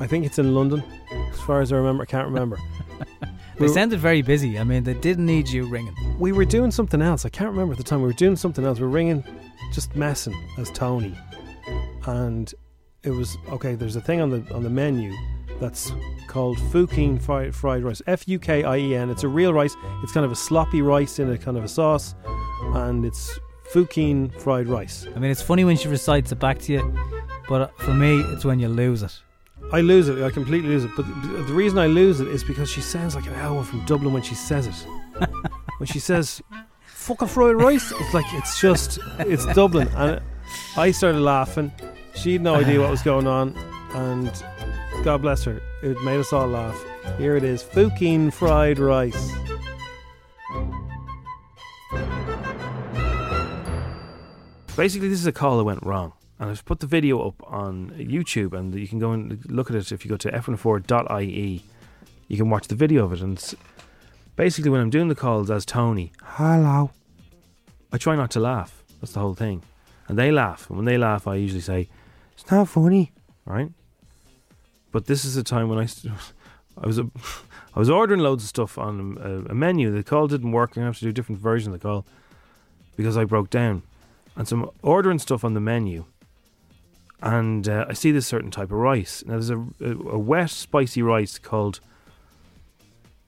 I think it's in London. As far as I remember, I can't remember. They We- sounded very busy. I mean, they didn't need you ringing. we were doing something else. I can't remember at the time. We were doing something else. We were ringing, just messing as Tony, and it was okay. There's a thing on the on the menu that's called Fukien fried, fried rice. F U K I E N. It's a real rice. It's kind of a sloppy rice in a kind of a sauce, and it's Fukien fried rice. I mean, it's funny when she recites it back to you, but for me, it's when you lose it. I lose it. I completely lose it. But the, the reason I lose it is because she sounds like an owl from Dublin when she says it. when she says "fuck "fucking fried rice," it's like it's just it's Dublin, and I started laughing. She had no idea what was going on, and God bless her, it made us all laugh. Here it is, Fukien fried rice. Basically, this is a call that went wrong. And I've put the video up on YouTube, and you can go and look at it if you go to fm104.ie. You can watch the video of it. And basically, when I'm doing the calls as Tony, hello, I try not to laugh. That's the whole thing. And they laugh. And when they laugh, I usually say, it's not funny, right? But this is a time when I. I was, a, I was ordering loads of stuff on um, a, a menu. The call didn't work. I have to do a different version of the call because I broke down. And so I'm ordering stuff on the menu and uh, I see this certain type of rice. Now there's a, a, a wet, spicy rice called,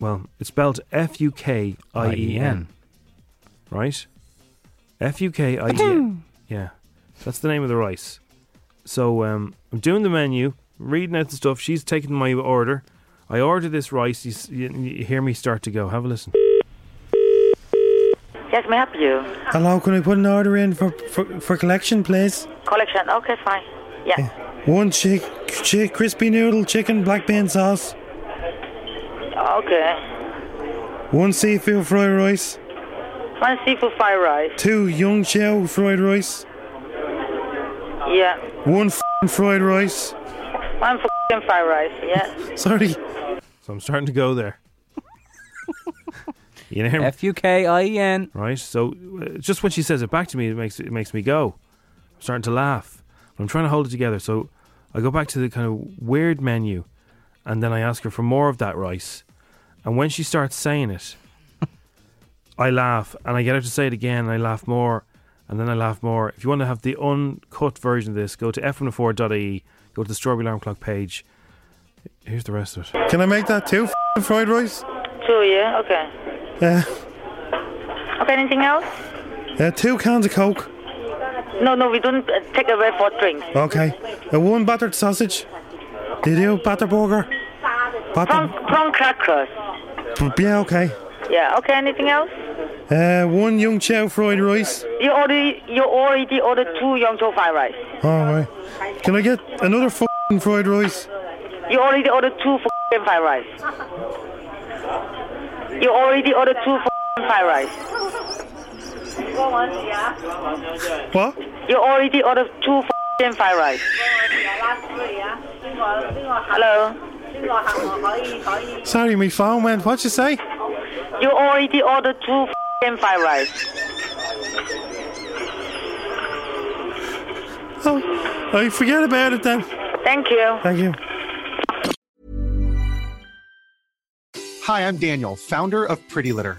well, it's spelled F U K I E N, right? F U K I E N. Yeah, that's the name of the rice. So um, I'm doing the menu, reading out the stuff. She's taking my order. I order this rice. You, you, you hear me start to go. Have a listen. Yes, may I help you? Hello, can I put an order in for for, for collection, please? Collection. Okay, fine. Yeah. One chick, chick, crispy noodle, chicken, black bean sauce. Okay. One seafood fried rice. One seafood fried rice. Two young chow fried rice. Yeah. One f- fried rice. One f***ing fried rice. Yeah. Sorry. So I'm starting to go there. you know, F U K I E N. right? So uh, just when she says it back to me, it makes it makes me go. I'm starting to laugh. But I'm trying to hold it together. So I go back to the kind of weird menu, and then I ask her for more of that rice. And when she starts saying it, I laugh, and I get her to say it again, and I laugh more, and then I laugh more. If you want to have the uncut version of this, go to fm104.ie, go to the Strawberry Alarm Clock page. Here's the rest of it. Can I make that two f- fried rice? Two, yeah? Okay. Yeah. Okay, anything else? Uh, two cans of Coke. No, no, we don't uh, take away for drinks. Okay. A one buttered sausage. Did you butter burger? Prawn, prawn crackers. Yeah, okay. Yeah, okay, anything else? Uh, one young chow fried rice. You already, you already ordered two young chow fried rice. All right. Can I get another f- fried rice? You already ordered two f***ing fried rice. You already ordered two f***ing fried rice. What? You already ordered two f***ing fried rice. Hello? Sorry, my phone went. What'd you say? You already ordered two f***ing fried rice. Oh, I forget about it then. Thank you. Thank you. Hi, I'm Daniel, founder of Pretty Litter.